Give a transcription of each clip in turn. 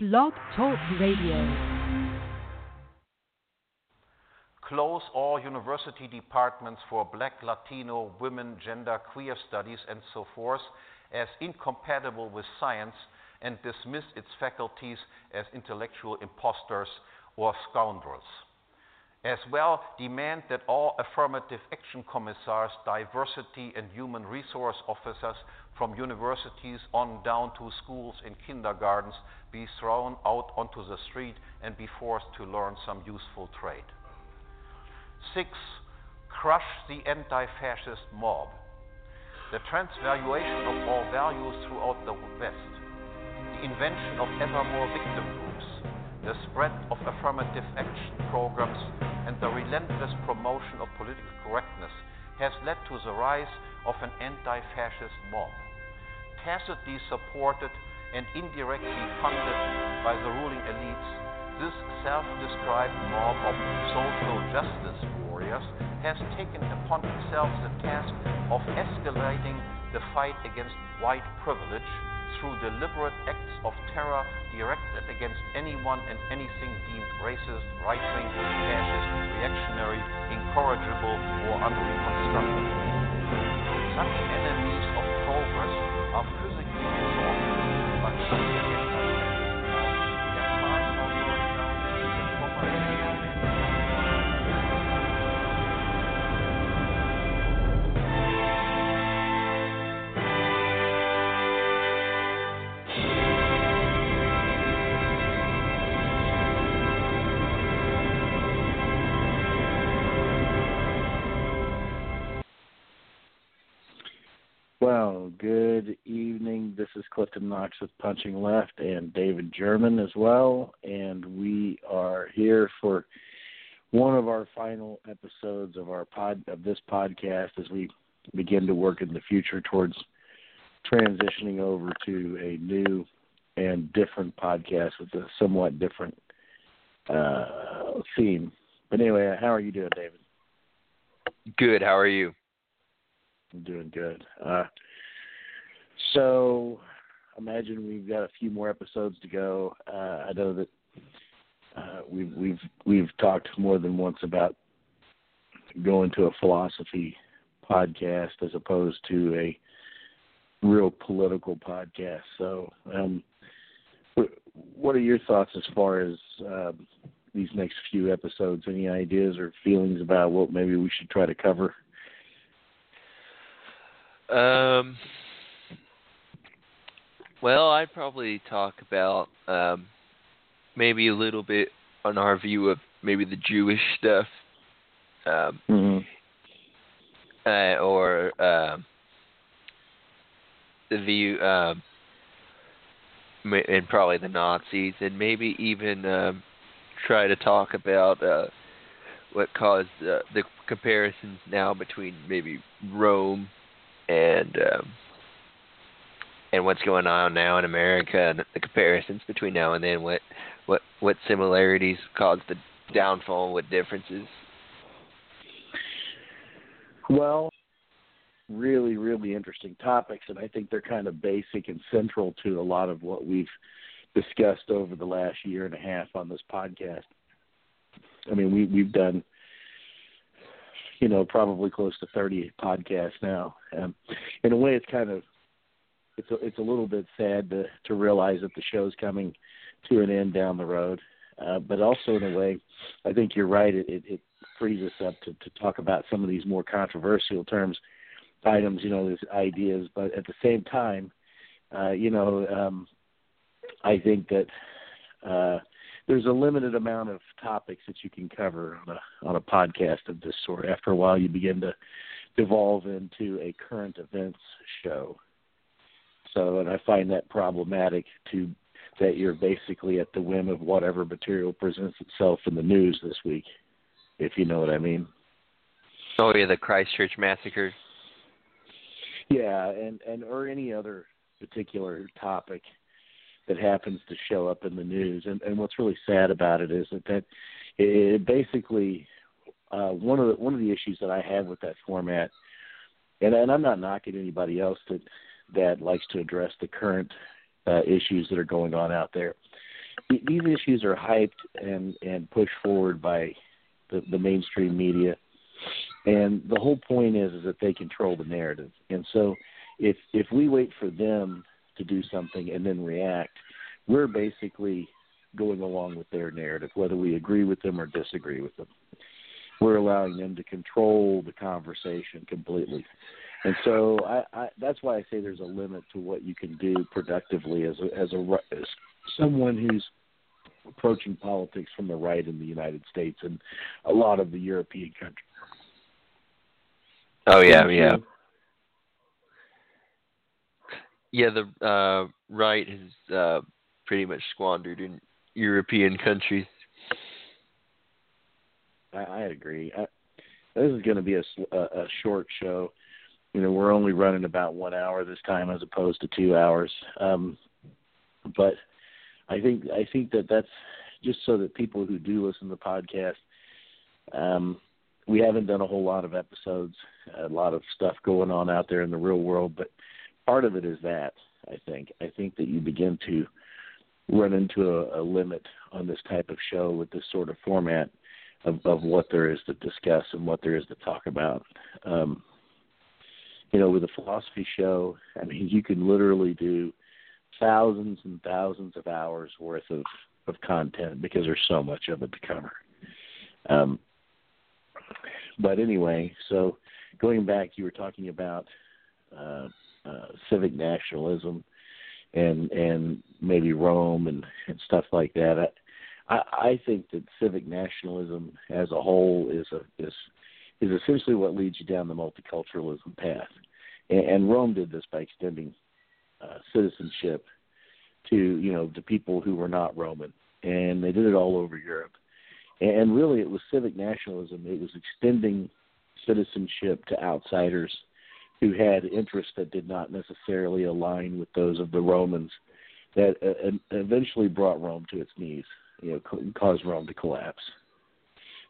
Blog Talk Radio. close all university departments for black, Latino, women, gender, queer studies, and so forth as incompatible with science and dismiss its faculties as intellectual impostors or scoundrels. As well, demand that all affirmative action commissars, diversity and human resource officers from universities on down to schools and kindergartens be thrown out onto the street and be forced to learn some useful trade. Six, crush the anti-fascist mob. The transvaluation of all values throughout the West. The invention of ever more victim groups. The spread of affirmative action programs and the relentless promotion of political correctness has led to the rise of an anti-fascist mob. Tacitly supported and indirectly funded by the ruling elites, this self-described mob of social justice warriors has taken upon itself the task of escalating the fight against white privilege through deliberate acts of terror directed against anyone and anything deemed racist, right-wing, fascist, reactionary, incorrigible, or unreconstructible. Such enemies of progress are physically exhausted, but Well, good evening. This is Clifton Knox with Punching Left and David German as well. And we are here for one of our final episodes of our pod of this podcast as we begin to work in the future towards transitioning over to a new and different podcast with a somewhat different uh, theme. But anyway, how are you doing, David? Good. How are you? I'm doing good. Uh, so, imagine we've got a few more episodes to go. Uh, I know that uh, we've we've we've talked more than once about going to a philosophy podcast as opposed to a real political podcast. So, um, what are your thoughts as far as um, these next few episodes? Any ideas or feelings about what maybe we should try to cover? Um. Well, I'd probably talk about um, maybe a little bit on our view of maybe the Jewish stuff, um, mm-hmm. uh, or uh, the view, um, and probably the Nazis, and maybe even um, try to talk about uh, what caused uh, the comparisons now between maybe Rome and um, and what's going on now in America and the comparisons between now and then. What what what similarities caused the downfall? What differences? Well, really, really interesting topics, and I think they're kind of basic and central to a lot of what we've discussed over the last year and a half on this podcast. I mean, we we've done you know, probably close to 30 podcasts now. Um, in a way, it's kind of it's a, it's a little bit sad to to realize that the show's coming to an end down the road. Uh, but also in a way, I think you're right. It, it, it frees us up to, to talk about some of these more controversial terms, items, you know, these ideas. But at the same time, uh, you know, um, I think that uh, there's a limited amount of topics that you can cover on a on a podcast of this sort. After a while, you begin to devolve into a current events show. So, and I find that problematic to that you're basically at the whim of whatever material presents itself in the news this week, if you know what I mean. Oh yeah, the Christchurch massacre. Yeah, and and or any other particular topic that happens to show up in the news. And, and what's really sad about it is that, that it basically uh, one of the one of the issues that I have with that format, and, and I'm not knocking anybody else that that likes to address the current uh, issues that are going on out there. these issues are hyped and and pushed forward by the, the mainstream media, and the whole point is is that they control the narrative. And so, if if we wait for them to do something and then react, we're basically going along with their narrative, whether we agree with them or disagree with them. We're allowing them to control the conversation completely. And so I, I that's why I say there's a limit to what you can do productively as a as a as someone who's approaching politics from the right in the United States and a lot of the European countries. Oh yeah, yeah. Yeah, the uh, right has uh, pretty much squandered in European countries. I, I agree. I, this is going to be a, a, a short show. You know, we're only running about one hour this time as opposed to two hours. Um, but I think I think that that's just so that people who do listen to the podcast, um, we haven't done a whole lot of episodes, a lot of stuff going on out there in the real world, but part of it is that I think I think that you begin to run into a, a limit on this type of show with this sort of format of, of what there is to discuss and what there is to talk about. Um, you know, with a philosophy show, I mean, you can literally do thousands and thousands of hours worth of, of content because there's so much of it to cover. Um, but anyway, so going back, you were talking about uh, uh, civic nationalism and and maybe Rome and, and stuff like that. I, I think that civic nationalism as a whole is a is is essentially what leads you down the multiculturalism path. And, and Rome did this by extending uh, citizenship to you know to people who were not Roman, and they did it all over Europe. And really, it was civic nationalism. It was extending citizenship to outsiders who had interests that did not necessarily align with those of the Romans that uh, eventually brought Rome to its knees, you know, caused Rome to collapse.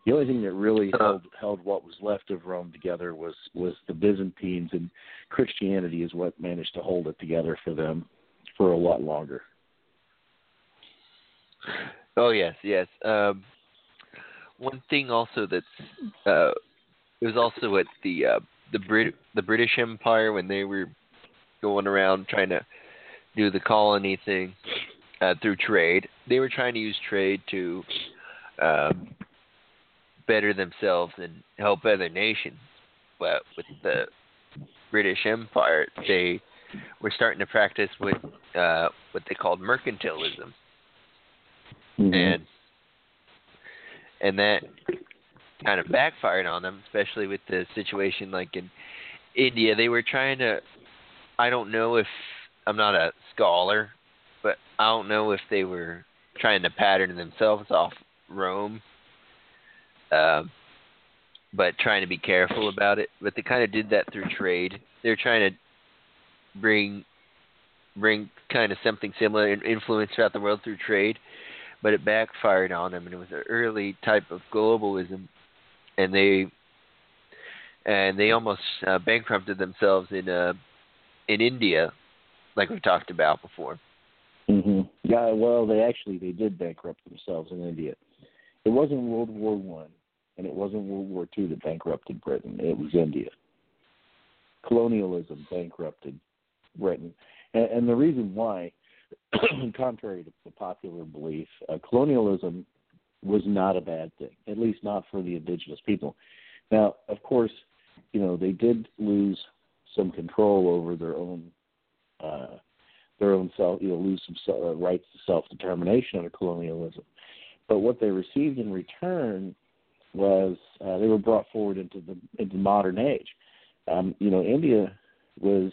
The only thing that really uh-huh. held held what was left of Rome together was was the Byzantines, and Christianity is what managed to hold it together for them for a lot longer. Oh yes, yes. Um, one thing also that's uh, it was also at the uh, the Brit the British Empire when they were going around trying to do the colony thing uh, through trade. They were trying to use trade to um, better themselves and help other nations. But with the British Empire, they were starting to practice what uh, what they called mercantilism, mm-hmm. and and that kind of backfired on them, especially with the situation like in India. They were trying to. I don't know if I'm not a scholar, but I don't know if they were trying to pattern themselves off Rome, uh, but trying to be careful about it. But they kind of did that through trade. They're trying to bring bring kind of something similar and influence throughout the world through trade, but it backfired on them, and it was an early type of globalism and they and they almost uh, bankrupted themselves in uh, in India, like we've talked about before. hmm Yeah, well, they actually they did bankrupt themselves in India. It wasn't World War One, and it wasn't World War Two that bankrupted Britain. It was India. Colonialism bankrupted Britain, and, and the reason why, contrary to the popular belief, uh, colonialism was not a bad thing, at least not for the indigenous people. Now, of course, you know they did lose some control over their own uh, their own self, you know, lose some uh, rights to self determination under colonialism. But what they received in return was uh, they were brought forward into the into the modern age. Um, you know, India was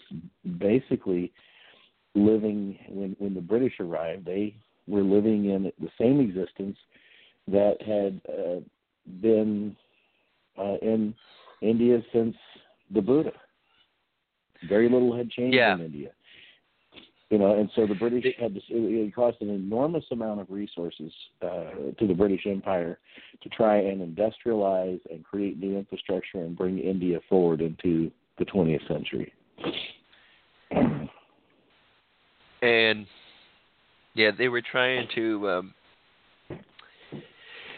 basically living when when the British arrived. They were living in the same existence that had uh, been uh, in India since the Buddha. Very little had changed yeah. in India. You know, and so the British had to. It cost an enormous amount of resources uh, to the British Empire to try and industrialize and create new infrastructure and bring India forward into the 20th century. And Yeah, they were trying to. Um,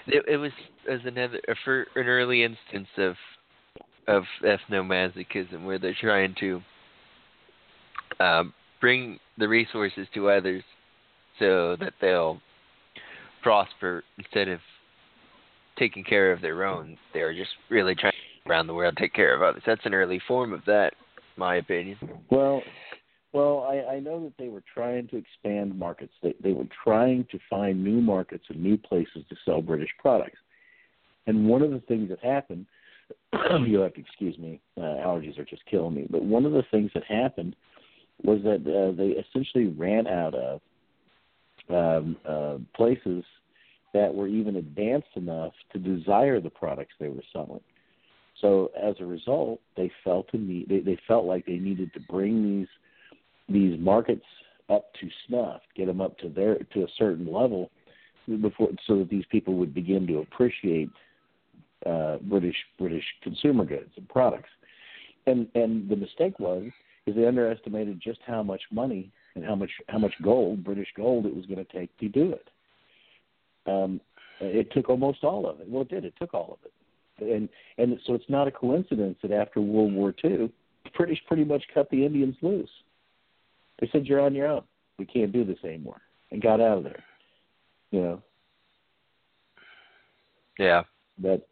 it, it was as another for an early instance of of ethnomasochism, where they're trying to um, bring the resources to others so that they'll prosper instead of taking care of their own. They're just really trying to around the world take care of others. That's an early form of that, my opinion. Well, well, I, I know that they were trying to expand markets. They they were trying to find new markets and new places to sell British products. And one of the things that happened, you'll have to excuse me, uh, allergies are just killing me. But one of the things that happened was that uh, they essentially ran out of um, uh, places that were even advanced enough to desire the products they were selling. So as a result, they felt need. They, they felt like they needed to bring these these markets up to snuff, get them up to their to a certain level before, so that these people would begin to appreciate uh, British British consumer goods and products. And and the mistake was is they underestimated just how much money and how much how much gold, British gold, it was going to take to do it. Um, it took almost all of it. Well, it did. It took all of it, and and so it's not a coincidence that after World War II, the British pretty much cut the Indians loose. They said, "You're on your own. We can't do this anymore," and got out of there. You know. Yeah. But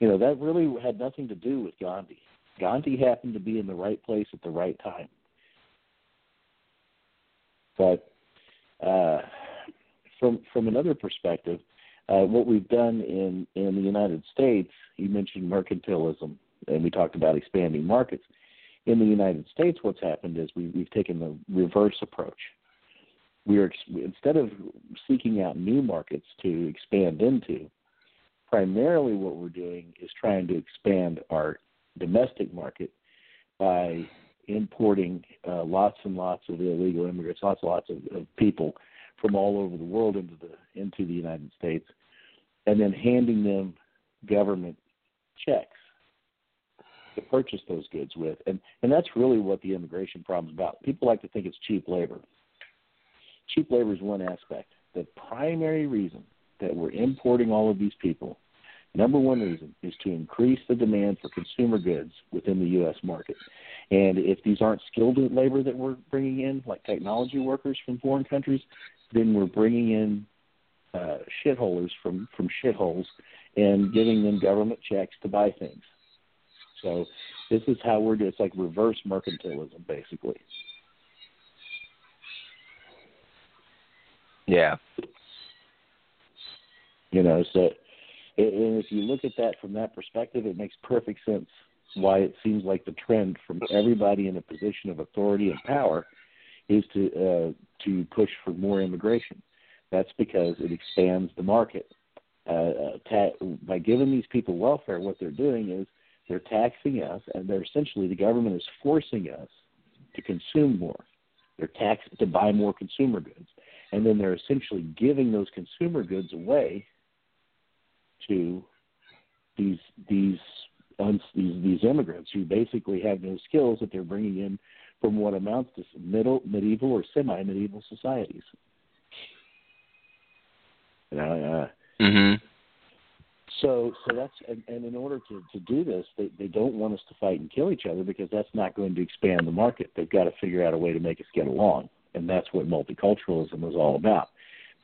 you know that really had nothing to do with Gandhi. Gandhi happened to be in the right place at the right time. But uh, from from another perspective, uh, what we've done in in the United States, you mentioned mercantilism, and we talked about expanding markets. In the United States, what's happened is we, we've taken the reverse approach. We are instead of seeking out new markets to expand into, primarily what we're doing is trying to expand our domestic market by importing uh, lots and lots of illegal immigrants, lots and lots of, of people from all over the world into the into the United States, and then handing them government checks to purchase those goods with, and and that's really what the immigration problem is about. People like to think it's cheap labor. Cheap labor is one aspect. The primary reason that we're importing all of these people Number one reason is to increase the demand for consumer goods within the U.S. market. And if these aren't skilled labor that we're bringing in, like technology workers from foreign countries, then we're bringing in uh, shitholers from from shitholes and giving them government checks to buy things. So this is how we're doing. It's like reverse mercantilism, basically. Yeah. You know, so and if you look at that from that perspective, it makes perfect sense why it seems like the trend from everybody in a position of authority and power is to uh, to push for more immigration. That's because it expands the market. Uh, uh ta- by giving these people welfare, what they're doing is they're taxing us, and they're essentially the government is forcing us to consume more. They're taxed to buy more consumer goods, and then they're essentially giving those consumer goods away to these these these these immigrants who basically have no skills that they're bringing in from what amounts to middle medieval or semi medieval societies. You uh, mm-hmm. So so that's and, and in order to to do this, they they don't want us to fight and kill each other because that's not going to expand the market. They've got to figure out a way to make us get along, and that's what multiculturalism is all about.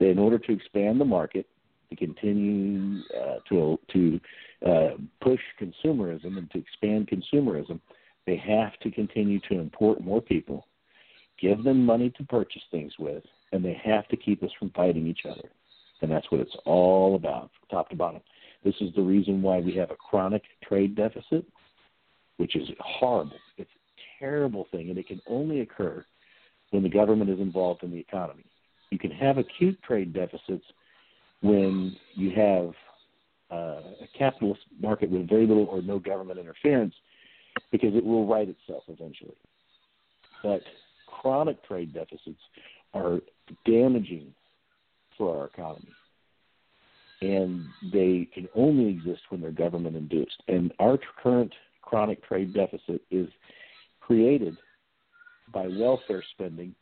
That in order to expand the market, to continue uh, to to uh, push consumerism and to expand consumerism, they have to continue to import more people, give them money to purchase things with, and they have to keep us from fighting each other. And that's what it's all about, top to bottom. This is the reason why we have a chronic trade deficit, which is horrible. It's a terrible thing, and it can only occur when the government is involved in the economy. You can have acute trade deficits when you have uh, a capitalist market with very little or no government interference because it will right itself eventually. But chronic trade deficits are damaging for our economy. And they can only exist when they're government induced. And our current chronic trade deficit is created by welfare spending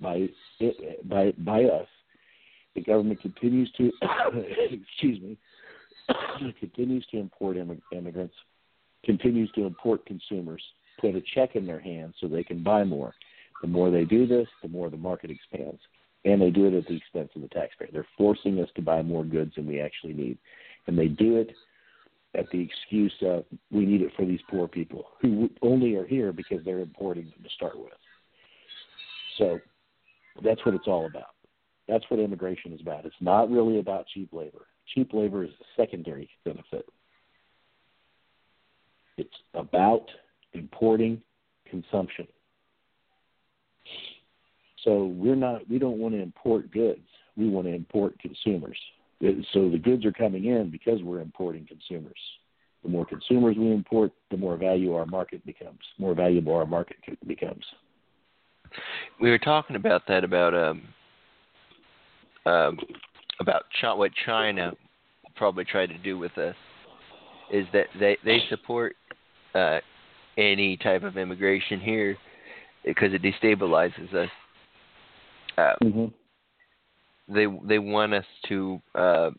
by it, by by us The government continues to, excuse me, continues to import immigrants, continues to import consumers, put a check in their hands so they can buy more. The more they do this, the more the market expands. And they do it at the expense of the taxpayer. They're forcing us to buy more goods than we actually need. And they do it at the excuse of we need it for these poor people who only are here because they're importing them to start with. So that's what it's all about. That's what immigration is about. It's not really about cheap labor. Cheap labor is a secondary benefit. It's about importing consumption. So we're not we don't want to import goods. We want to import consumers. So the goods are coming in because we're importing consumers. The more consumers we import, the more value our market becomes. More valuable our market becomes. We were talking about that about um, um, about what China probably tried to do with us is that they they support uh, any type of immigration here because it destabilizes us. Uh, mm-hmm they they want us to uh,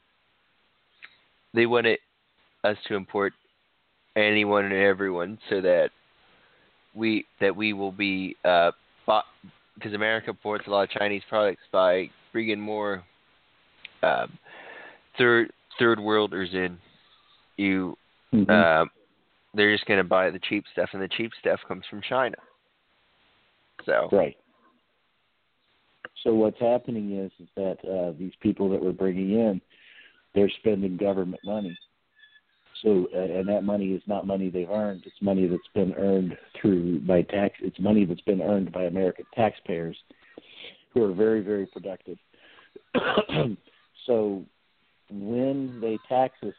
they want it, us to import anyone and everyone so that we that we will be uh, bought because America imports a lot of Chinese products by bringing more um, third third worlders in. You mm-hmm. uh, they're just going to buy the cheap stuff, and the cheap stuff comes from China. So right. So what's happening is is that uh, these people that we're bringing in, they're spending government money. So uh, and that money is not money they've earned. It's money that's been earned through by tax. It's money that's been earned by American taxpayers, who are very very productive. so when they tax us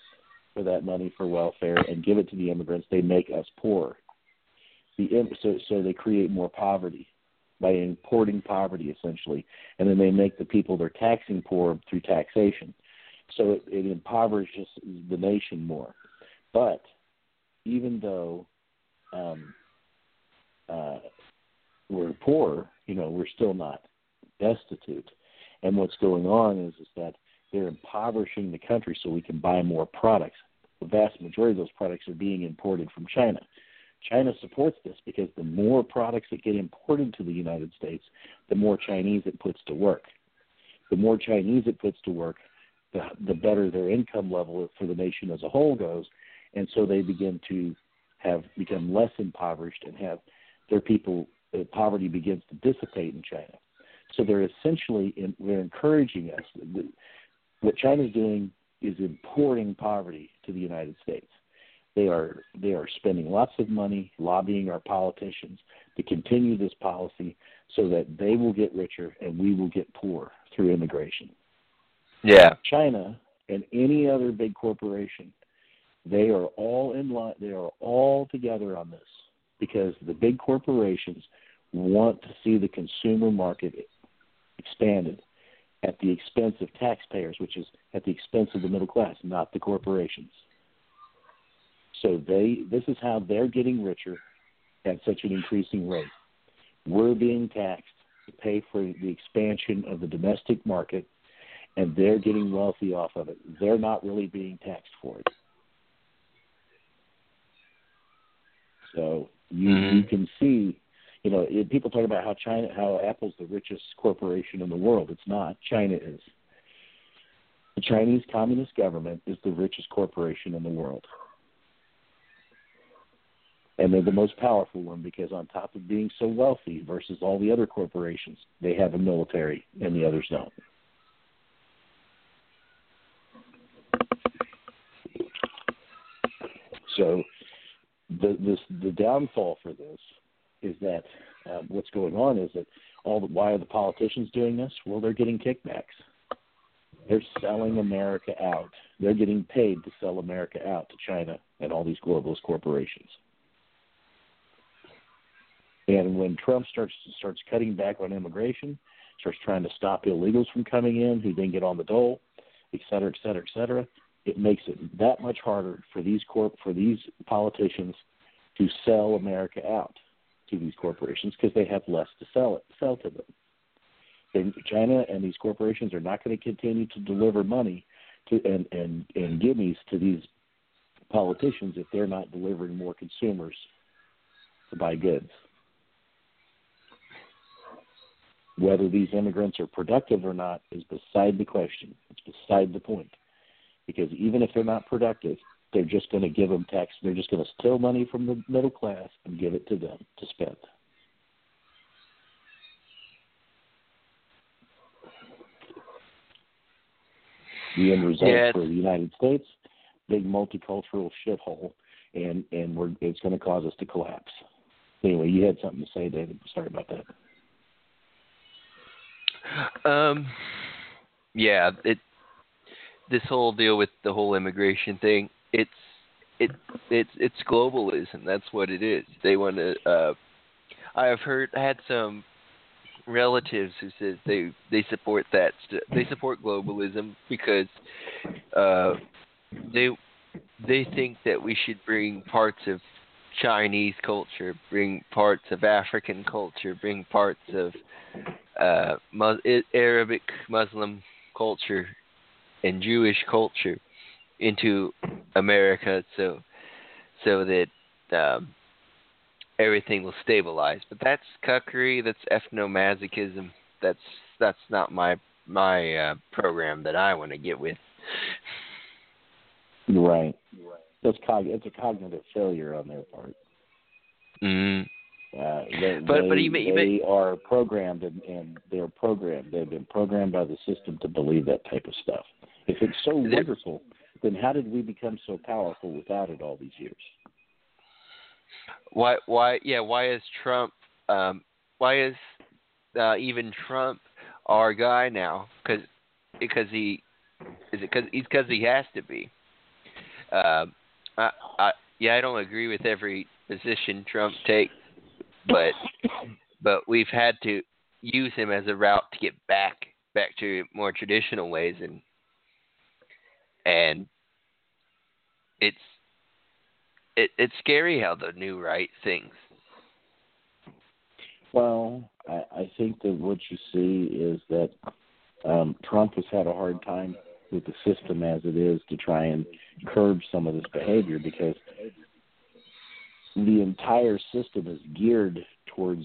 for that money for welfare and give it to the immigrants, they make us poor. The so so they create more poverty by importing poverty essentially, and then they make the people they're taxing poor through taxation. So it, it impoverishes the nation more. But even though um, uh, we're poor, you know, we're still not destitute. And what's going on is is that they're impoverishing the country so we can buy more products. The vast majority of those products are being imported from China. China supports this because the more products that get imported to the United States, the more Chinese it puts to work. The more Chinese it puts to work, the, the better their income level for the nation as a whole goes, and so they begin to have become less impoverished and have their people uh, poverty begins to dissipate in China. So they're essentially in, they're encouraging us. What China's doing is importing poverty to the United States. They are they are spending lots of money lobbying our politicians to continue this policy so that they will get richer and we will get poor through immigration. Yeah. China and any other big corporation, they are all in line they are all together on this because the big corporations want to see the consumer market expanded at the expense of taxpayers, which is at the expense of the middle class, not the corporations. So they this is how they're getting richer at such an increasing rate. We're being taxed to pay for the expansion of the domestic market and they're getting wealthy off of it. They're not really being taxed for it. So you mm-hmm. you can see, you know, people talk about how China, how Apple's the richest corporation in the world. It's not. China is. The Chinese Communist government is the richest corporation in the world and they're the most powerful one because on top of being so wealthy versus all the other corporations, they have a military and the others don't. So the this the downfall for this is that uh, what's going on is that all the, why are the politicians doing this? Well, they're getting kickbacks. They're selling America out. They're getting paid to sell America out to China and all these globalist corporations. And when Trump starts starts cutting back on immigration, starts trying to stop illegals from coming in who then get on the dole, et cetera, et cetera, et cetera, it makes it that much harder for these corp for these politicians to sell America out to these corporations because they have less to sell it sell to them. And China and these corporations are not going to continue to deliver money to and and and gimmies to these politicians if they're not delivering more consumers to buy goods. Whether these immigrants are productive or not is beside the question. It's beside the point. Because even if they're not productive, they're just going to give them tax. They're just going to steal money from the middle class and give it to them to spend. The end result Yeah, for the United States, big multicultural shithole, and and we're it's going to cause us to collapse. Anyway, you had something to say, David. Sorry about that. Um, yeah, it this whole deal with the whole immigration thing, it's it it's it's globalism. That's what it is. They want to. Uh, I have heard I had some relatives who says they they support that they support globalism because uh, they they think that we should bring parts of Chinese culture, bring parts of African culture, bring parts of uh, Arabic Muslim culture and Jewish culture into America, so so that um, everything will stabilize. But that's cuckery. That's ethnomasochism. That's that's not my my uh, program that I want to get with. Right. That's cog- it's a cognitive failure on their part. Mm. Uh, they, But- they, but you may- you they may- are programmed and, and they're programmed. They've been programmed by the system to believe that type of stuff. If it's so They're- wonderful, then how did we become so powerful without it all these years? Why? Why? Yeah. Why is Trump? Um, why is uh, even Trump our guy now? Because because he is it because he's because he has to be. Um, I, I yeah I don't agree with every position Trump takes, but but we've had to use him as a route to get back back to more traditional ways and and it's it, it's scary how the new right thinks. Well, I, I think that what you see is that um, Trump has had a hard time with the system as it is to try and curb some of this behavior because the entire system is geared towards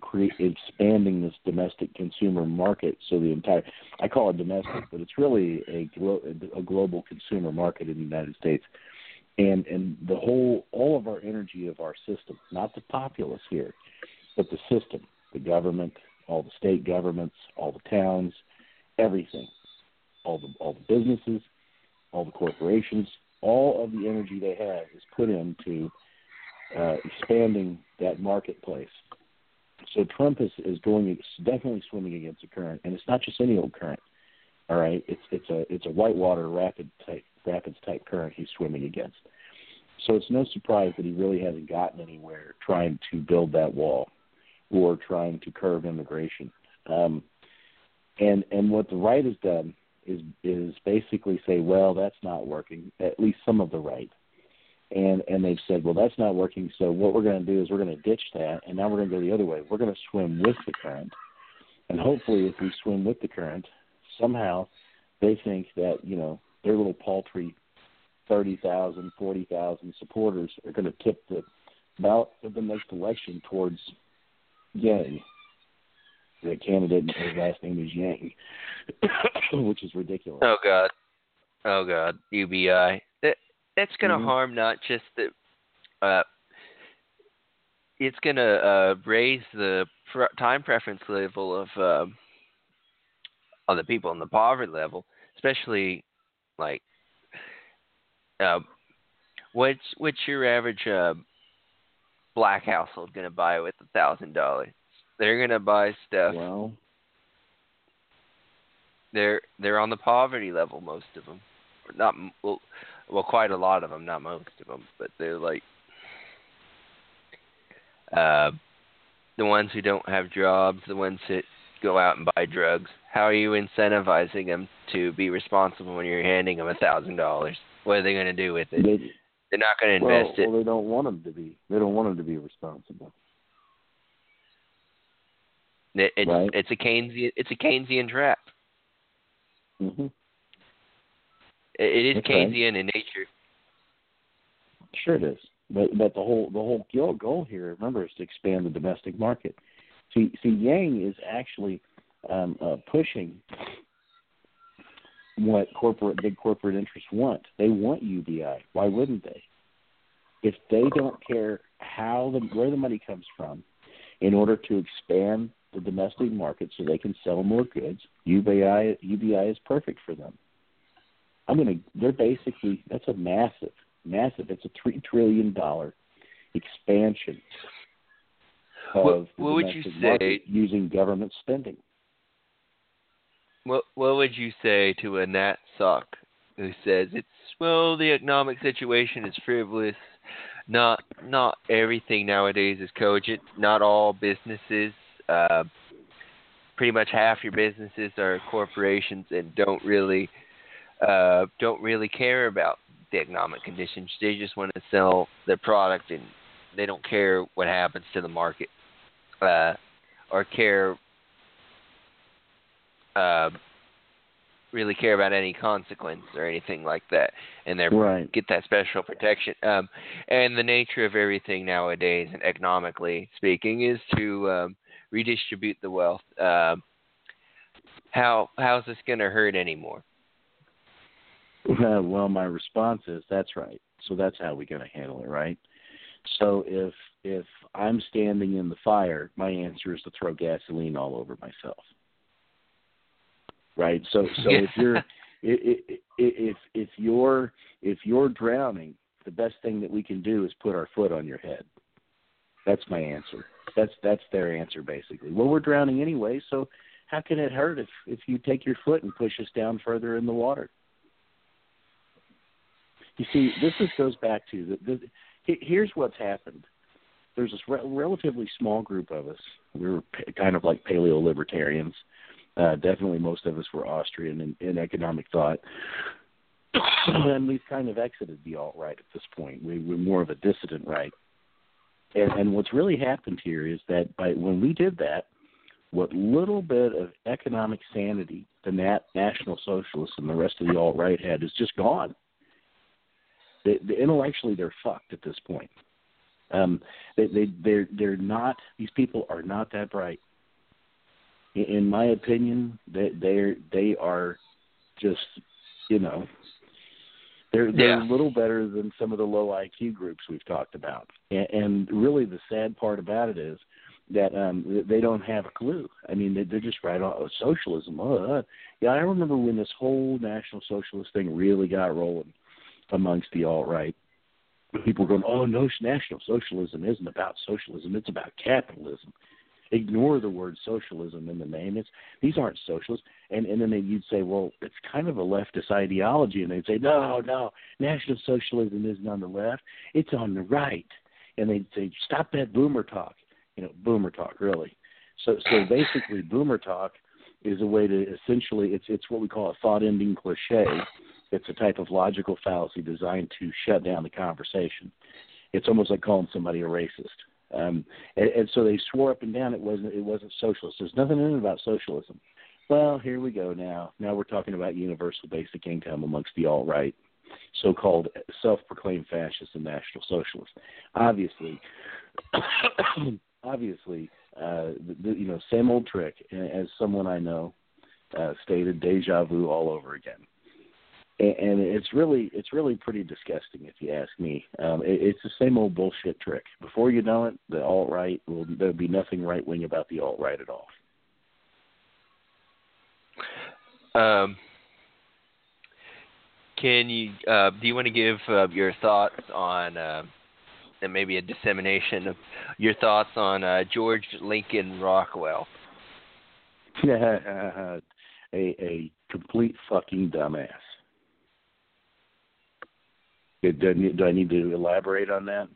cre- expanding this domestic consumer market. So the entire, I call it domestic, but it's really a, glo- a global consumer market in the United States. And and the whole, all of our energy of our system, not the populace here, but the system, the government, all the state governments, all the towns, everything, all the all the businesses, all the corporations, all of the energy they have is put into uh, expanding that marketplace. So Trump is is going definitely swimming against the current, and it's not just any old current. All right, it's it's a it's a whitewater rapid type rapids type current he's swimming against. So it's no surprise that he really hasn't gotten anywhere trying to build that wall or trying to curb immigration. Um, and and what the right has done is is basically say, well, that's not working. At least some of the right, and and they've said, well, that's not working. So what we're going to do is we're going to ditch that, and now we're going to go the other way. We're going to swim with the current, and hopefully, if we swim with the current, somehow they think that you know their little paltry thirty thousand, forty thousand supporters are going to tip the ballot of the next election towards Yang. The candidate, his last name is Yang, which is ridiculous. Oh God, oh God, UBI. That that's going to Mhm. harm not just the. Uh, it's going to uh, raise the pr- time preference level of um, of the people in the poverty level, especially like uh, what's what's your average uh, black household going to buy with a thousand dollars? They're going to buy stuff. Well, they're they're on the poverty level most of them not well well quite a lot of them not most of them but they're like uh the ones who don't have jobs the ones that go out and buy drugs how are you incentivizing them to be responsible when you're handing them a thousand dollars what are they going to do with it they, they're not going to well, invest it well, they don't want them to be. They don't want them to be responsible. It, it's Right. it's a Keynesian it's a Keynesian trap. hmm It, it is Okay. Keynesian in nature. Sure, it is. But but the whole the whole goal, goal here, remember, is to expand the domestic market. See, see, Yang is actually um, uh, pushing what corporate big corporate interests want. They want UBI. Why wouldn't they? If they don't care how the where the money comes from, in order to expand the domestic market so they can sell more goods, UBI UBI is perfect for them. I'm gonna. They're basically that's a massive, massive. It's a three trillion dollar expansion of What- the what would you say- using government spending. What what would you say to a Nat Sock who says it's well the economic situation is frivolous, not not everything nowadays is cogent, not all businesses, uh, pretty much half your businesses are corporations and don't really uh, don't really care about the economic conditions. They just want to sell their product and they don't care what happens to the market uh, or care uh, really care about any consequence or anything like that, and they Right. get that special protection. Um, and the nature of everything nowadays, and economically speaking, is to um, redistribute the wealth. Um, how how's this going to hurt anymore? Uh, well, my response is that's right. So that's how we're going to handle it, right? So if if I'm standing in the fire, my answer is to throw gasoline all over myself. Right. So so if you're i- i- i- if if you're if you're drowning, the best thing that we can do is put our foot on your head. That's my answer. That's that's their answer basically. Well, we're drowning anyway, so how can it hurt if if you take your foot and push us down further in the water? You see, this is, goes back to the, the. Here's what's happened. There's this re- relatively small group of us. We were pa- kind of like paleo libertarians. Uh, definitely, most of us were Austrian in, in economic thought, and we've kind of exited the alt right at this point. We, we're more of a dissident right. And, and what's really happened here is that by when we did that, what little bit of economic sanity the nat- National Socialists and the rest of the alt right had is just gone they, they intellectually they're fucked at this point. Um, they they they're they're not these people are not that bright. In, in my opinion, they they're they are just you know they're they're Yeah. a little better than some of the low IQ groups we've talked about. And, and really, the sad part about it is that um they don't have a clue. I mean, they, they're just right on oh, socialism. Uh, yeah, I remember when this whole National Socialist thing really got rolling amongst the alt right. People were going, "Oh no, National Socialism isn't about socialism; it's about capitalism." Ignore the word socialism in the name. It's these aren't socialists. And and then they, you'd say, "Well, it's kind of a leftist ideology," and they'd say, "No, no, National Socialism isn't on the left; it's on the right." And they'd say, "Stop that boomer talk." You know, boomer talk, really. So so basically, boomer talk is a way to essentially it's it's what we call a thought-ending cliche it's a type of logical fallacy designed to shut down the conversation. It's almost like calling somebody a racist. Um, and, and so they swore up and down it wasn't it wasn't socialist. There's nothing in it about socialism. Well, here we go now. Now we're talking about universal basic income amongst the alt right, so-called self-proclaimed fascists and national socialists. Obviously, obviously, uh, the, the, you know, same old trick. As someone I know uh, stated, deja vu all over again and it's really it's really pretty disgusting if you ask me. Um, it, it's the same old bullshit trick. Before you know it, the alt right will there'll be nothing right wing about the alt right at all. Um, can you uh, do you want to give uh, your thoughts on uh, and maybe a dissemination of your thoughts on uh, George Lincoln Rockwell? a a complete fucking dumbass. Do, I need to elaborate on that?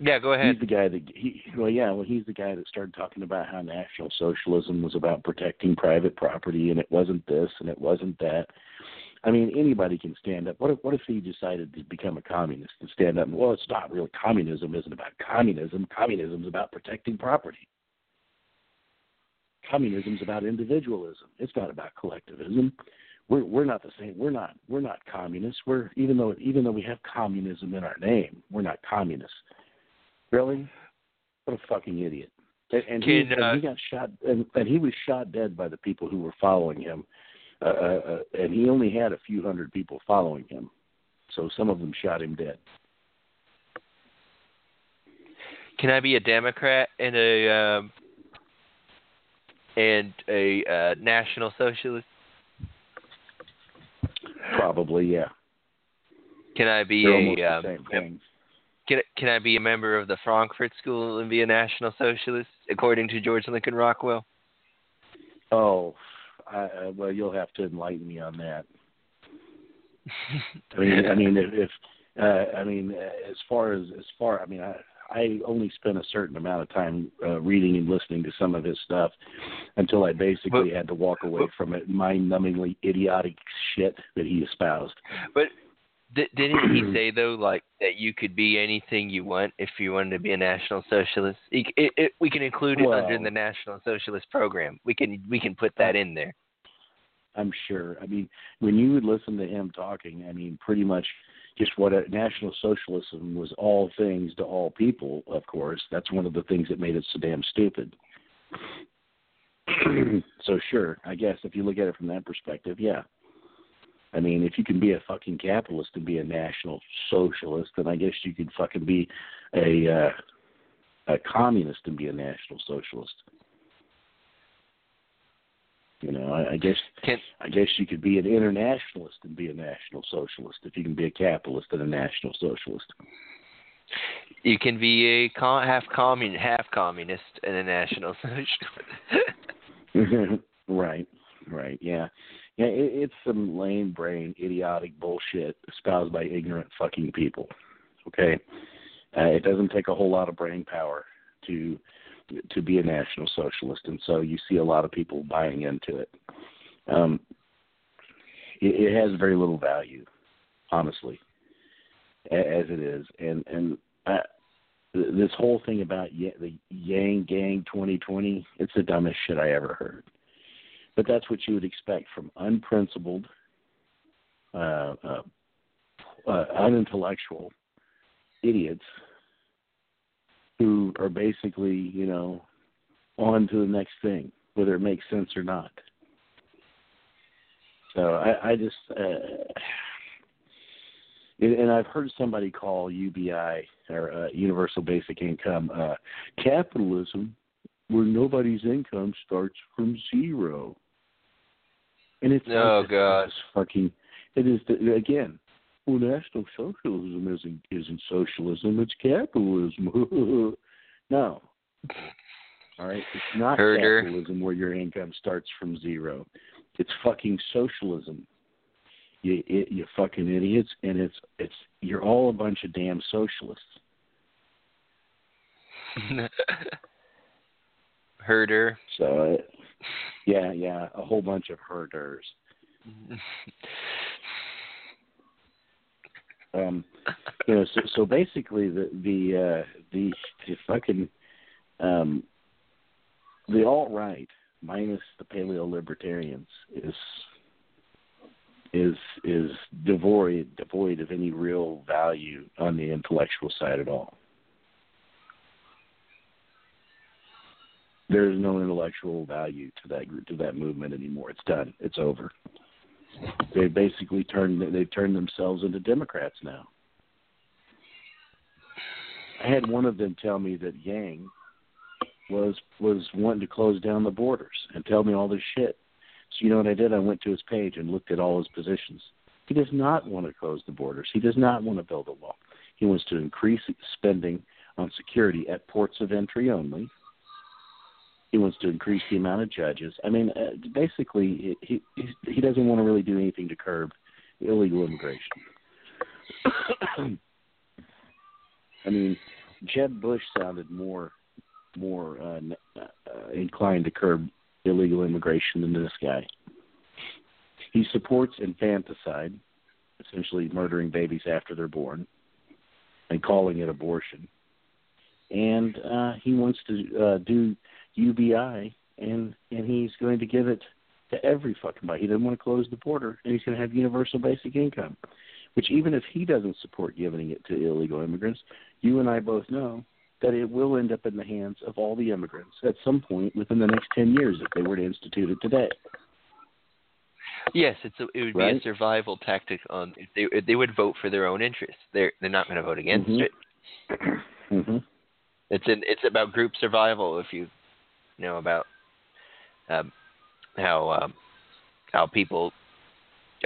Yeah, go ahead. He's the guy that he well yeah, well he's the guy that started talking about how national socialism was about protecting private property and it wasn't this and it wasn't that. I mean, anybody can stand up. What if what if he decided to become a communist and stand up and well, it's not really communism isn't about communism. Communism is about protecting property. Communism is about individualism. It's not about collectivism. We're we're not the same. We're not we're not communists. We're even though even though we have communism in our name, we're not communists. Really? What a fucking idiot. And, and, he, Can, uh, and he got shot, and, and he was shot dead by the people who were following him. Uh, uh, uh, and he only had a few hundred people following him, so some of them shot him dead. Can I be a Democrat and a um, and a uh, National Socialist? Probably, yeah. Can I be They're a um, can can I be a member of the Frankfurt School and be a National Socialist according to George Lincoln Rockwell? Oh, I, well, you'll have to enlighten me on that. I mean, I mean, if, if uh, I mean, as far as as far, I mean, I I only spent a certain amount of time uh, reading and listening to some of his stuff until I basically But- had to walk away from it, mind-numbingly idiotic shit that he espoused. But d- didn't he say though, like that you could be anything you want if you wanted to be a National Socialist? It, it, it, we can include it under the National Socialist program. We can we can put that in there. I'm sure. I mean, when you would listen to him talking, I mean, pretty much just what a National Socialism was all things to all people, of course. That's one of the things that made it so damn stupid. so, sure, I guess if you look at it from that perspective, yeah. I mean, if you can be a fucking capitalist and be a National Socialist, then I guess you could fucking be a uh, a communist and be a National Socialist. You know, I, I guess Can I guess you could be an internationalist and be a national socialist if you can be a capitalist and a national socialist. you can be a com- half commun half communist and a National Socialist? right, right, yeah, yeah. It, it's some lame brain, idiotic bullshit espoused by ignorant fucking people. Okay, uh, it doesn't take a whole lot of brain power to to be a national socialist, and so you see a lot of people buying into it. Um, it, it has very little value, honestly, as it is, and and th- this whole thing about the Yang Gang 2020, it's the dumbest shit I ever heard. But that's what you would expect from unprincipled, uh, uh, uh, unintellectual idiots who are basically, you know, on to the next thing, whether it makes sense or not. So I, I just, uh, and and I've heard somebody call UBI or uh, Universal Basic Income uh, capitalism, where nobody's income starts from zero. And it's Oh, God. fucking. It is the, again. Well, National Socialism isn't isn't socialism; it's capitalism. no. All right, it's not Herder. capitalism where your income starts from zero. It's fucking socialism. You it, you fucking idiots, and it's it's you're all a bunch of damn socialists. Herder. So, uh, yeah, yeah, a whole bunch of herders. Um, you know, so so basically the the uh, the, the fucking um, the alt right minus the paleo libertarians is is is devoid devoid of any real value on the intellectual side at all. There is no intellectual value to that group to that movement anymore. It's done. It's over. They basically turned they've turned themselves into Democrats now. I had one of them tell me that Yang was was wanting to close down the borders and tell me all this shit. So you know what I did? I went to his page and looked at all his positions. He does not want to close the borders. He does not want to build a wall. He wants to increase spending on security at ports of entry only. He wants to increase the amount of judges. I mean, uh, basically, he he he doesn't want to really do anything to curb illegal immigration. I mean, Jeb Bush sounded more more uh, uh, inclined to curb illegal immigration than this guy. He supports infanticide, essentially murdering babies after they're born, and calling it abortion. And uh, he wants to uh, do UBI and and he's going to give it to every fucking body. He doesn't want to close the border, and he's going to have universal basic income, which even if he doesn't support giving it to illegal immigrants, you and I both know that it will end up in the hands of all the immigrants at some point within the next 10 years if they were to institute it today. Yes, it's a, it would Right? be a survival tactic on if they if they would vote for their own interests. They're they're not going to vote against Mhm. it. hmm It's an it's about group survival. If you know about um, how um, how people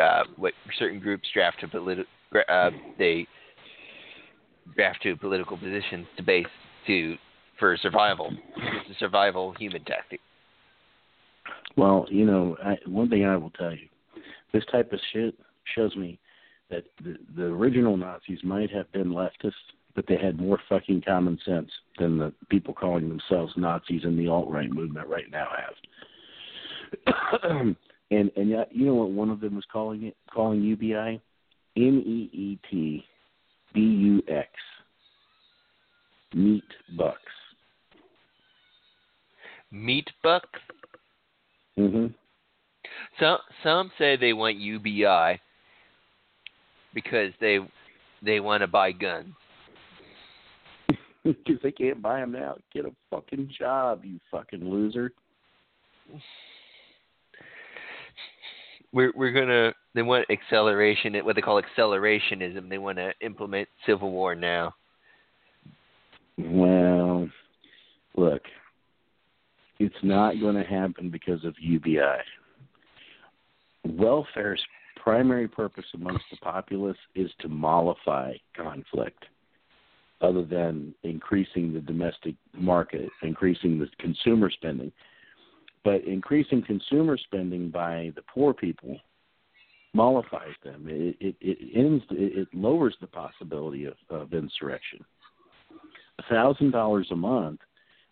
uh, what certain groups draft to politi- uh, they draft to political positions to base to for survival. It's a survival human tactic. Well, you know, I, one thing I will tell you, this type of shit shows me that the, the original Nazis might have been leftists, but they had more fucking common sense than the people calling themselves Nazis in the alt right movement right now have. and and you know what one of them was calling it? Calling UBI N E E T B U X. NEET bucks. NEET bucks. hmm Some some say they want UBI because they they want to buy guns. Because they can't buy them now. Get a fucking job, you fucking loser. We're we're gonna they want acceleration what they call accelerationism. They want to implement civil war now. Well, look, it's not going to happen because of UBI. Welfare's primary purpose amongst the populace is to mollify conflict, other than increasing the domestic market, increasing the consumer spending. But increasing consumer spending by the poor people mollifies them. It it, it ends it, lowers the possibility of, of insurrection. A thousand dollars a month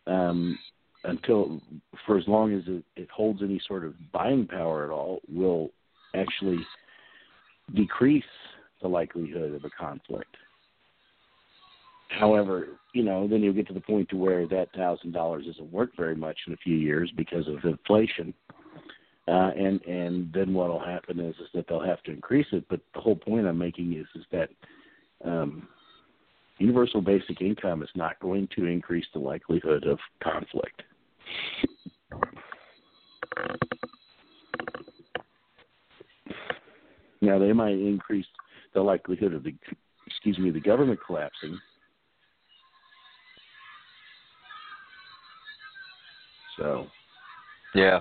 um, until for as long as it, it holds any sort of buying power at all will actually decrease the likelihood of a conflict. However, you know, then you'll get to the point to where that thousand dollars isn't worth very much in a few years because of inflation. Uh, and and then what will happen is is that they'll have to increase it. But the whole point I'm making is is that um, universal basic income is not going to increase the likelihood of conflict. Now they might increase the likelihood of the excuse me the government collapsing. So Yeah.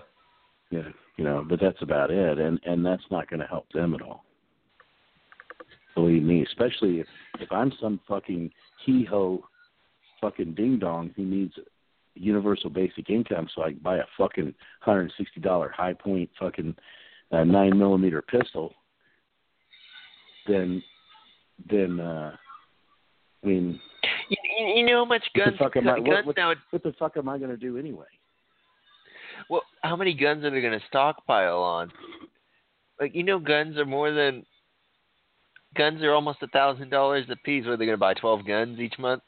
yeah, you know, but that's about it, and and that's not going to help them at all. Believe me, especially if if I'm some fucking hee ho, fucking ding dong who needs universal basic income so I can buy a fucking hundred and sixty dollar Hi-Point fucking uh, nine millimeter pistol, then then uh, I mean, You, you- you know how much What the guns fuck am I- guns what- what- now? what the fuck am I going to do anyway? Well, how many guns are they going to stockpile on? Like you know, guns are more than guns are almost a thousand dollars a piece. What are they going to buy? Twelve guns each month?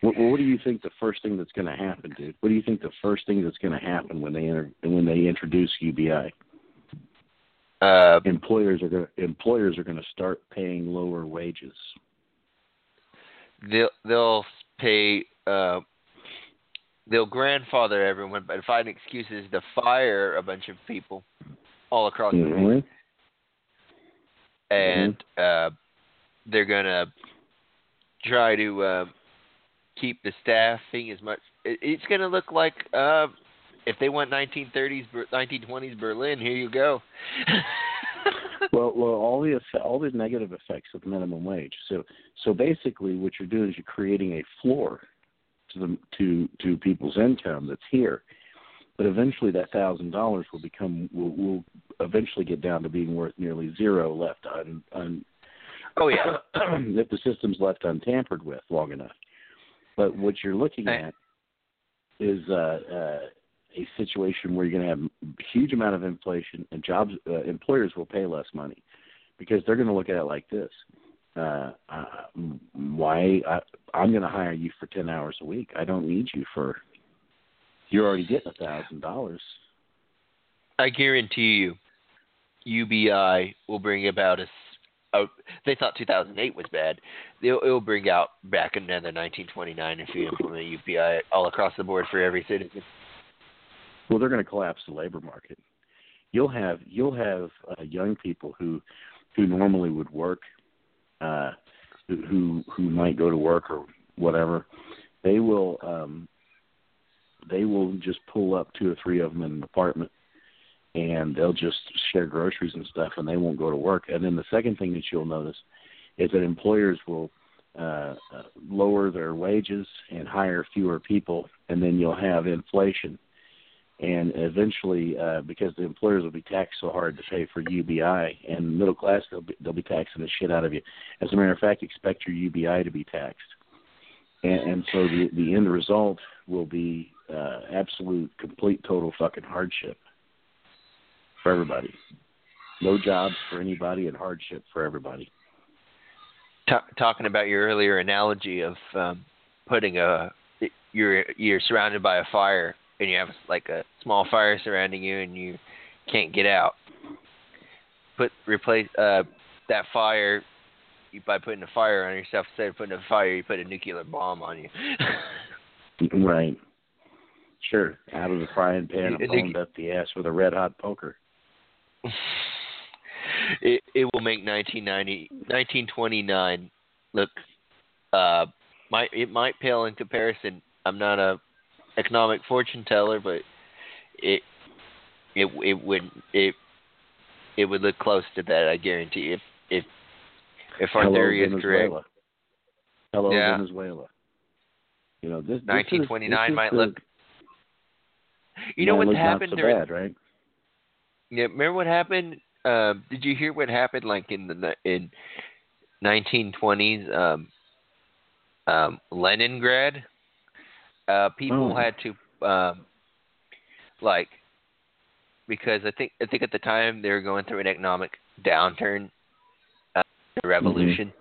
What, what do you think the first thing that's going to happen, dude? What do you think the first thing that's going to happen when they enter, when they introduce UBI? Uh, Employers are going to, employers are going to start paying lower wages. they'll they'll pay uh they'll grandfather everyone by find excuses to fire a bunch of people all across the country. Mhm. and uh they're gonna try to uh, keep the staffing as much it, it's gonna look like uh if they want 1930s, 1920s Berlin here you go Well, well, all the all the negative effects of the minimum wage. So, so basically, what you're doing is you're creating a floor to the to to people's income that's here, but eventually that thousand dollars will become will, will eventually get down to being worth nearly zero left un, un oh yeah. if the system's left untampered with long enough. But what you're looking at is uh, uh, a situation where you're going to have a huge amount of inflation, and jobs uh, employers will pay less money because they're going to look at it like this: uh, uh, why I, I'm going to hire you for ten hours a week. I don't need you for You're already getting a thousand dollars. I guarantee you, UBI will bring about a. a they thought 2008 was bad. It'll, it'll bring out back another 1929 if you implement UBI all across the board for every citizen. Well, they're going to collapse the labor market. You'll have you'll have uh, young people who who normally would work, uh, who who might go to work or whatever. They will um, they will just pull up two or three of them in an apartment and they'll just share groceries and stuff and they won't go to work and then the second thing that you'll notice is that employers will uh, uh lower their wages and hire fewer people and then you'll have inflation and eventually uh because the employers will be taxed so hard to pay for UBI and middle class they'll be they'll be taxing the shit out of you as a matter of fact expect your UBI to be taxed and, and so the the end result will be uh, absolute, complete, total fucking hardship for everybody. No jobs for anybody, and hardship for everybody. talking about your earlier analogy of um, putting a you're you're surrounded by a fire and you have like a small fire surrounding you and you can't get out. Put replace uh, that fire you, by putting a fire on yourself instead of putting a fire, you put a nuclear bomb on you. right. Sure. Out of the frying pan and boned up the ass with a red hot poker. It it will make 1990 1929 look uh might it might pale in comparison. I'm not a economic fortune teller, but it it it would it it would look close to that. I guarantee if if if our Hello, theory is Venezuela. correct. Hello, Yeah. Venezuela. You know this. this is- 1929 this might the- look. You know what happened Not so bad, right? Yeah, remember what happened? Um, did you hear what happened like in the in 1920s um, um, Leningrad? Uh, people Oh. had to um, like because I think I think at the time they were going through an economic downturn, uh, the revolution.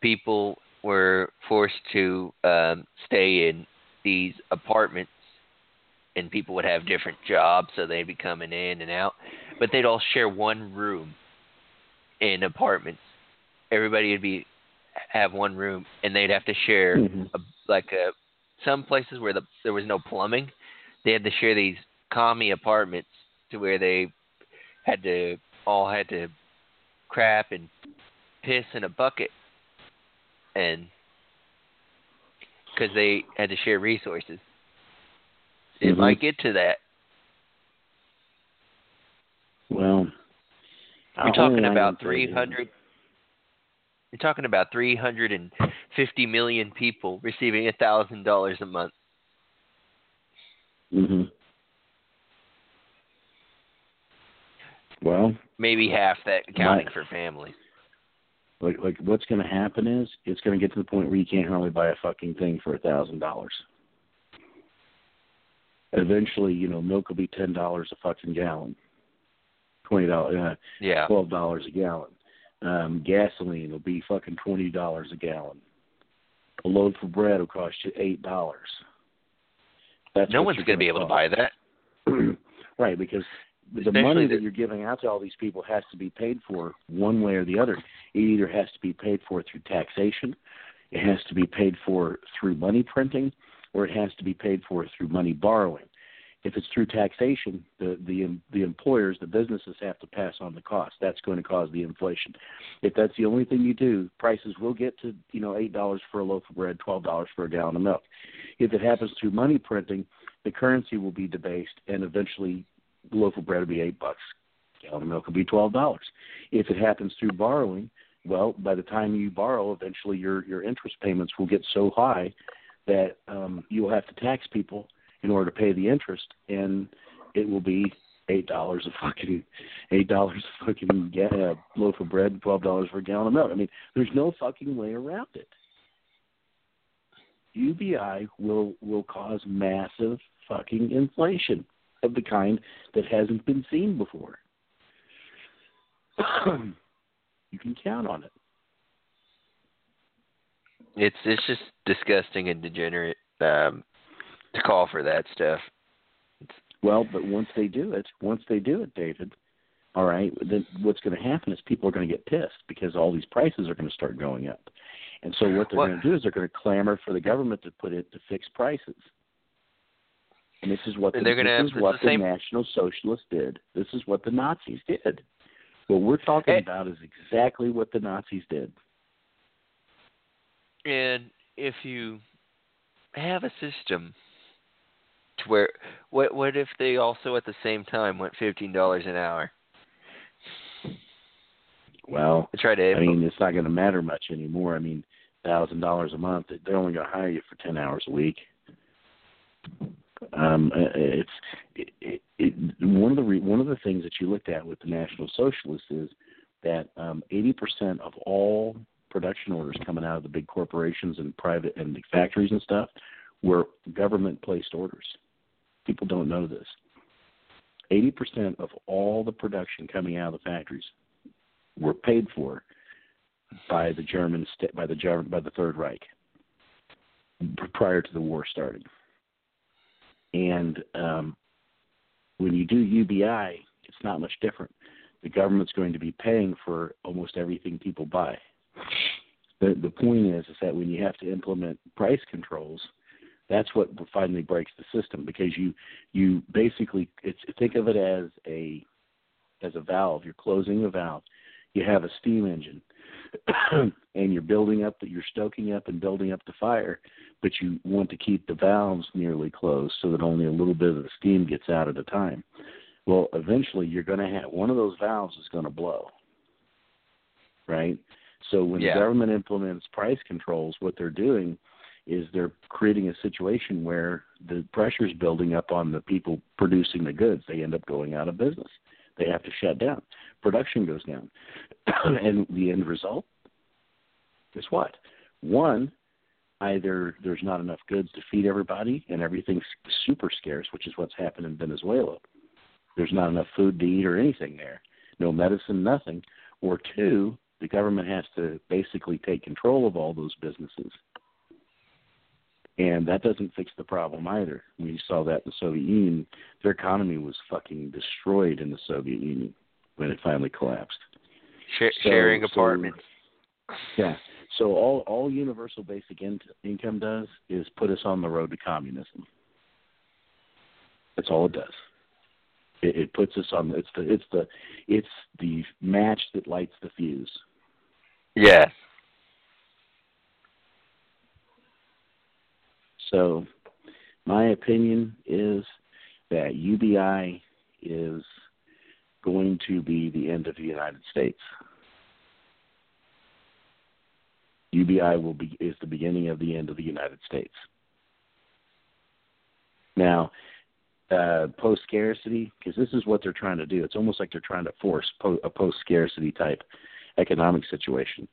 People were forced to um, stay in these apartments and people would have different jobs, so they'd be coming in and out. But they'd all share one room in apartments. Everybody would be have one room, and they'd have to share Mhm. a, like a, some places where the there was no plumbing. They had to share these commie apartments to where they had to all had to crap and piss in a bucket, and because they had to share resources. It Mhm. might get to that. Well, You're talking about you- 300. You're talking about 350 million people receiving a thousand dollars a month. Mhm. Well, Maybe half that accounting Right. for families. like like what's going to happen is it's going to get to the point where you can't hardly buy a fucking thing for a thousand dollars. Eventually, you know, milk will be ten dollars a fucking gallon, twenty dollars, uh, Yeah. twelve dollars a gallon. Um, gasoline will be fucking twenty dollars a gallon. A load for bread will cost you eight dollars. That's no one's going to be able to buy that. right, because the Especially money the- that you're giving out to all these people has to be paid for one way or the other. It either has to be paid for through taxation, it has to be paid for through money printing, or it has to be paid for through money borrowing. If it's through taxation, the the the employers, the businesses have to pass on the cost. That's going to cause the inflation. If that's the only thing you do, prices will get to you know eight dollars for a loaf of bread, twelve dollars for a gallon of milk. If it happens through money printing, the currency will be debased, and eventually, the loaf of bread will be eight bucks. Gallon of milk will be twelve dollars. If it happens through borrowing, well, by the time you borrow, eventually your your interest payments will get so high that um, you will have to tax people in order to pay the interest, and it will be eight dollars a fucking eight dollars a fucking loaf of bread and twelve dollars for a gallon of milk. I mean, there's no fucking way around it. UBI will will cause massive fucking inflation of the kind that hasn't been seen before. you can count on it. It's it's just disgusting and degenerate. Um, to call for that stuff. Well, but once they do it, once they do it, David, all right, then what's going to happen is people are going to get pissed because all these prices are going to start going up. And so what they're What- going to do is they're going to clamor for the government to put it to fix prices. And this is what the, they're this is what the same- National Socialists did. This is what the Nazis did. What we're talking about is exactly what the Nazis did. And if you have a system where what what if they also at the same time went fifteen dollars an hour? Well, I Try to I mean, it's not going to matter much anymore. I mean, thousand dollars a month. They're only going to hire you for ten hours a week. Um, uh, it's it, it, it, one of the re, one of the things that you looked at with the National Socialists is that um, eighty percent of all production orders coming out of the big corporations and private and the factories and stuff were government placed orders. People don't know this. Eighty percent of all the production coming out of the factories were paid for by the German sta- by the German by the Third Reich prior to the war starting. And um, when you do UBI, it's not much different. The government's going to be paying for almost everything people buy. The the point is is that when you have to implement price controls, that's what finally breaks the system because you you basically it's think of it as a as a valve. You're closing a valve. You have a steam engine, and you're building up that you're stoking up and building up the fire, but you want to keep the valves nearly closed so that only a little bit of the steam gets out at a time. Well, eventually you're going to have one of those valves is going to blow, right? So when Yeah. the government implements price controls, what they're doing is they're creating a situation where the pressure's building up on the people producing the goods. They end up going out of business. They have to shut down. Production goes down. and the end result is what? One, either there's not enough goods to feed everybody and everything's super scarce, which is what's happened in Venezuela. There's not enough food to eat or anything there. No medicine, nothing. Or two, the government has to basically take control of all those businesses. And that doesn't fix the problem either. We saw that in the Soviet Union. Their economy was fucking destroyed in the Soviet Union when it finally collapsed. Sh- So- sharing so- apartments. Yeah. So all all universal basic in- income does is put us on the road to communism. That's all it does. It, it puts us on. It's the it's the it's the match that lights the fuse. Yes. So, my opinion is that UBI is going to be the end of the United States. UBI will be is the beginning of the end of the United States. Now, uh, post scarcity, because this is what they're trying to do. It's almost like they're trying to force po- a post scarcity type economic situation.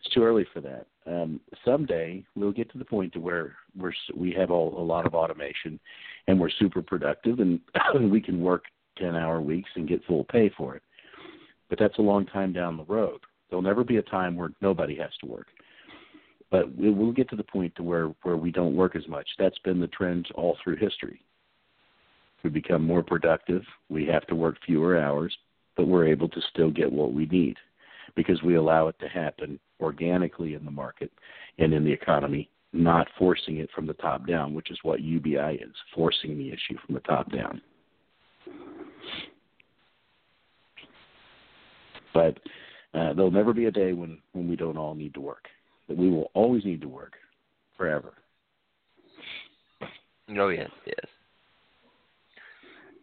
It's too early for that. Um, someday we'll get to the point to where we're we have all, a lot of automation, and we're super productive, and we can work ten hour weeks and get full pay for it. But that's a long time down the road. There'll never be a time where nobody has to work. But we will get to the point to where where we don't work as much. That's been the trend all through history. We become more productive. We have to work fewer hours, but we're able to still get what we need because we allow it to happen organically in the market and in the economy, not forcing it from the top down, which is what UBI is, forcing the issue from the top down. But uh, there'll never be a day when, when we don't all need to work. But we will always need to work forever. Oh yes, yes.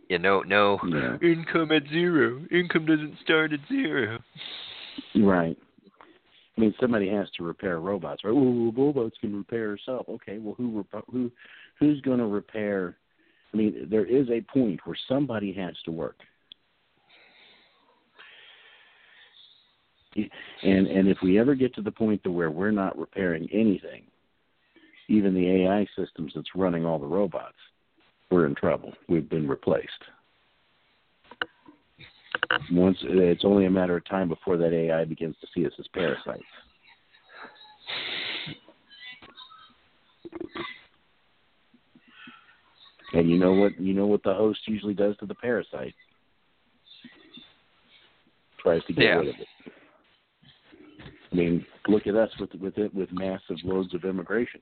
Yeah, no, no Yeah. income at zero. Income doesn't start at zero. Right. I mean, somebody has to repair robots, right? Oh, robots can repair itself. Okay, well, who who who's going to repair? I mean, there is a point where somebody has to work, and and if we ever get to the point to where we're not repairing anything, even the AI systems that's running all the robots, we're in trouble. We've been replaced. Once it's only a matter of time before that AI begins to see us as parasites. And you know what you know what the host usually does to the parasite? Tries to get Yeah. rid of it. I mean, look at us with with it with massive loads of immigration.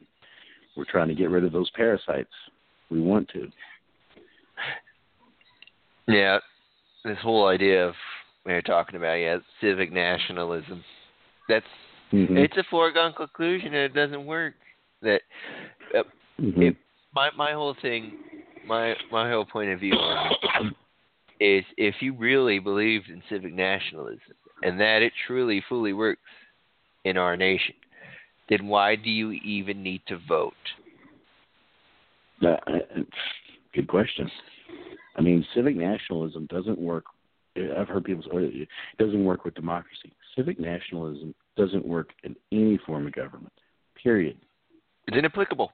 We're trying to get rid of those parasites. We want to. Yeah, this whole idea of we are talking about, yeah, civic nationalism. That's Mhm. it's a foregone conclusion, and it doesn't work. That Mhm. it- my my whole thing, my my whole point of view on it is if you really believed in civic nationalism and that it truly fully works in our nation, then why do you even need to vote? Uh, good question. I mean, civic nationalism doesn't work. I've heard people say it doesn't work with democracy. Civic nationalism doesn't work in any form of government. Period. It's inapplicable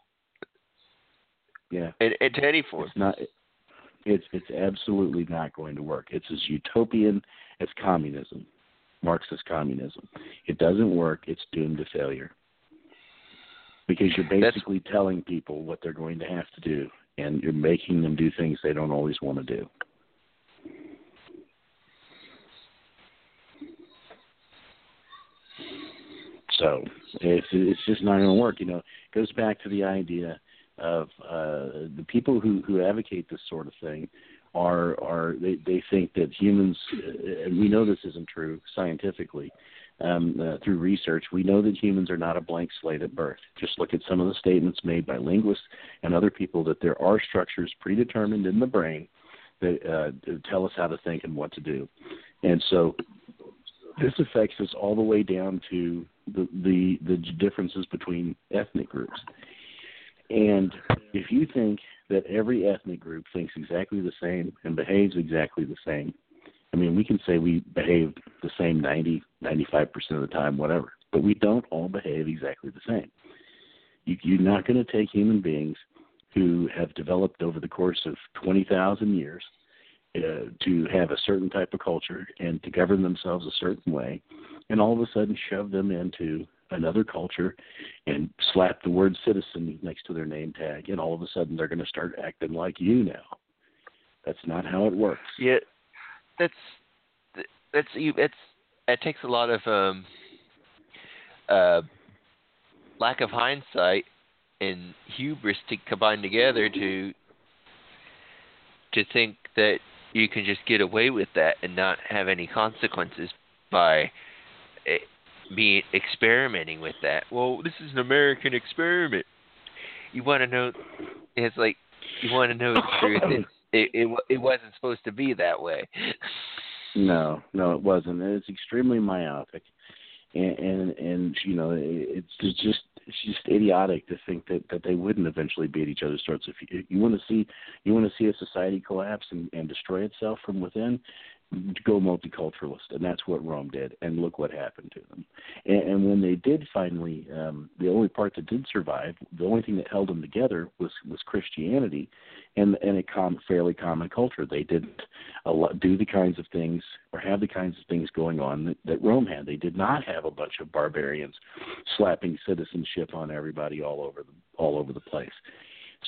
Yeah, in to any form. it's not. It's it's absolutely not going to work. It's as utopian as communism, Marxist communism. It doesn't work. It's doomed to failure because you're That's- basically telling people what they're going to have to do, and you're making them do things they don't always want to do. So it's it's just not going to work. You know, it goes back to the idea of uh, the people who who advocate this sort of thing are are they they think that humans uh, and we know this isn't true scientifically um, uh, through research we know that humans are not a blank slate at birth. Just look at some of the statements made by linguists and other people that there are structures predetermined in the brain that uh, tell us how to think and what to do. And so this affects us all the way down to the the, the differences between ethnic groups. And if you think that every ethnic group thinks exactly the same and behaves exactly the same, I mean, we can say we behave the same 90, 95% of the time, whatever, but we don't all behave exactly the same. You, you're not going to take human beings who have developed over the course of 20,000 years uh, to have a certain type of culture and to govern themselves a certain way, and all of a sudden shove them into another culture and slap the word citizen next to their name tag, and all of a sudden they're going to start acting like you now. That's not how it works. Yeah, that's that's you. It's it takes a lot of um uh lack of hindsight and hubris to combine together to to think that you can just get away with that and not have any consequences by eh, be experimenting with that. Well, this is an American experiment. You want to know? It's like you want to know the truth. It, it it wasn't supposed to be that way. No, no, it wasn't. It's extremely myopic, and and, and you know, it's it's just it's just idiotic to think that that they wouldn't eventually be at each other's throats. If you, you want to see you want to see a society collapse and, and destroy itself from within, go multiculturalist, and that's what Rome did. And look what happened to them. And, and when they did finally, um, the only part that did survive, the only thing that held them together was was Christianity, and and a com- fairly common culture. They didn't do the kinds of things or have the kinds of things going on that, that Rome had. They did not have a bunch of barbarians slapping citizenship on everybody all over the all over the place.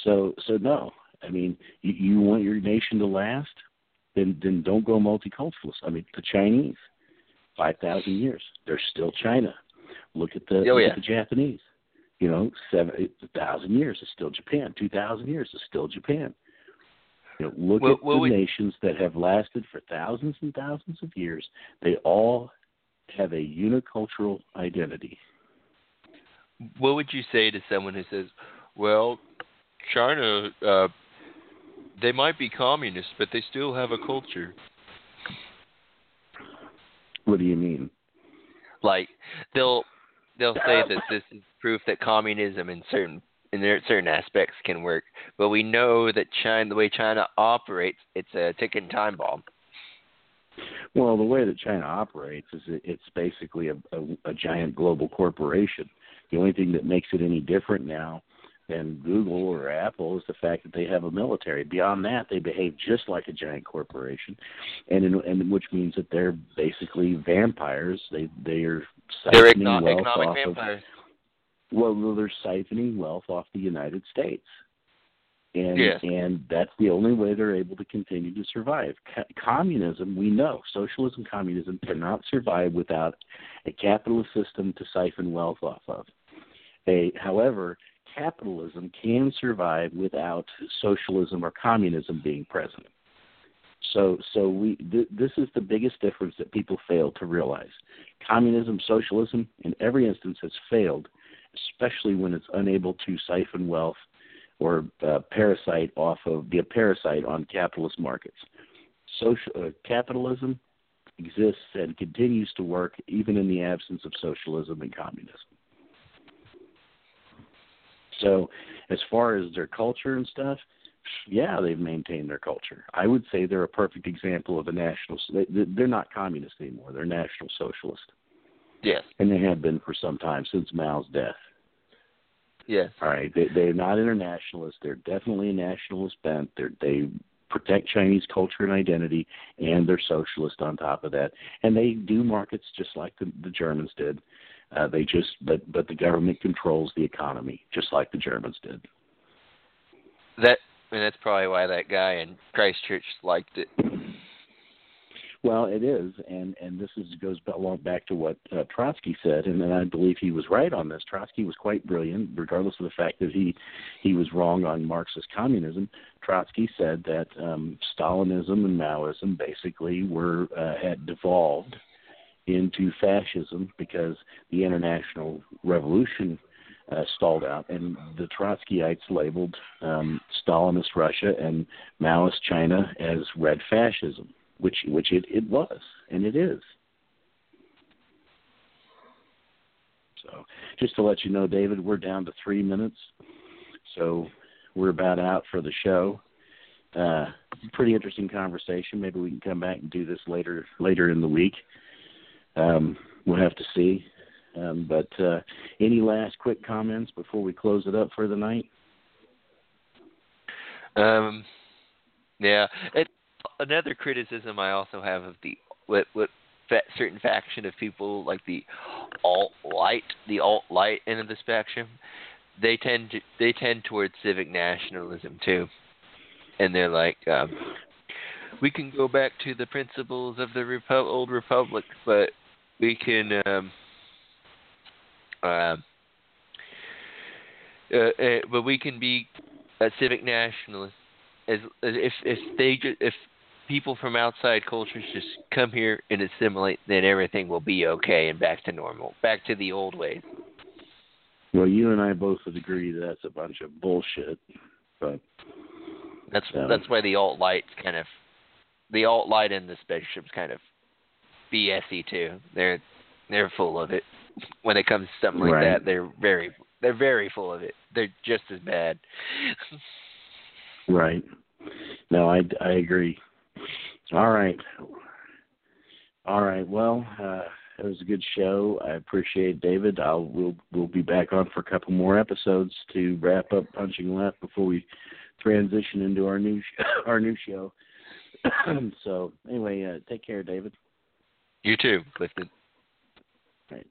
So so no, I mean you, you want your nation to last then then don't go multiculturalist. I mean, the Chinese, five thousand years, they're still China. Look at the Oh, look yeah. at the Japanese. You know, seven thousand years is still Japan. Two thousand years is still Japan. You know, look Well- at well, the we- nations that have lasted for thousands and thousands of years. They all have a unicultural identity. What would you say to someone who says, "Well, China, uh, they might be communists, but they still have a culture"? What do you mean? Like they'll they'll say that this is proof that communism in certain in their certain aspects can work, but we know that China, the way China operates, it's a ticking time bomb. Well, the way that China operates is it, it's basically a, a, a giant global corporation. The only thing that makes it any different now than Google or Apple is the fact that they have a military. Beyond that, they behave just like a giant corporation, and in, and which means that they're basically vampires. They they are They're siphoning econo- wealth economic off of vampires. well, they're siphoning wealth off the United States. and and that's the only way they're able to continue to survive. Co- communism, we know, socialism, communism cannot survive without a capitalist system to siphon wealth off of. A, however, capitalism can survive without socialism or communism being present. So, so we th- this is the biggest difference that people fail to realize. Communism, socialism, in every instance, has failed, especially when it's unable to siphon wealth or uh, parasite off of be a parasite on capitalist markets. Social uh, capitalism exists and continues to work even in the absence of socialism and communism. So, as far as their culture and stuff, yeah, they've maintained their culture. I would say they're a perfect example of a national. they- They're not communist anymore. They're national socialist, Yes. and they have been for some time since Mao's death. Yes. All right, they, they're not internationalists. They're definitely a nationalist bent. They're, they protect Chinese culture and identity, and they're socialist on top of that. And they do markets just like the, the Germans did. Uh, they just, but but the government controls the economy just like the Germans did. That and that's probably why that guy in Christchurch liked it. Well, it is, and and this is goes along back to what uh, Trotsky said, and, and I believe he was right on this. Trotsky was quite brilliant, regardless of the fact that he he was wrong on Marxist communism. Trotsky said that um, Stalinism and Maoism basically were uh, had devolved into fascism because the international revolution uh, stalled out, and the Trotskyites labeled um, Stalinist Russia and Maoist China as red fascism which which it, it was and it is. So just to let you know, David, we're down to three minutes, so we're about out for the show. Uh, pretty interesting conversation. Maybe we can come back and do this later later in the week. Um, we'll have to see. Um, but uh, any last quick comments before we close it up for the night? Um, yeah. It, another criticism I also have of the what what certain faction of people like the alt light, the alt light end of the spectrum, they tend to they tend towards civic nationalism too, and they're like, um, we can go back to the principles of the Repu- old republic, but we can. Um, uh, uh, uh, but we can be a civic nationalist as, as if if they ju- if people from outside cultures just come here and assimilate, then everything will be okay and back to normal, back to the old ways. Well, you and I both would agree that that's a bunch of bullshit. But That's Yeah. that's why the alt lights kind of the alt light in the spaceship's kind of BSy too. They're they're full of it. When it comes to something like Right. that, they're very they're very full of it. They're just as bad. Right. No, I, I agree. All right. All right. Well, uh, it was a good show. I appreciate it, David. I'll we'll we'll be back on for a couple more episodes to wrap up punching left before we transition into our new sh- our new show. so anyway, uh, take care, David. You too, Clifton. Right.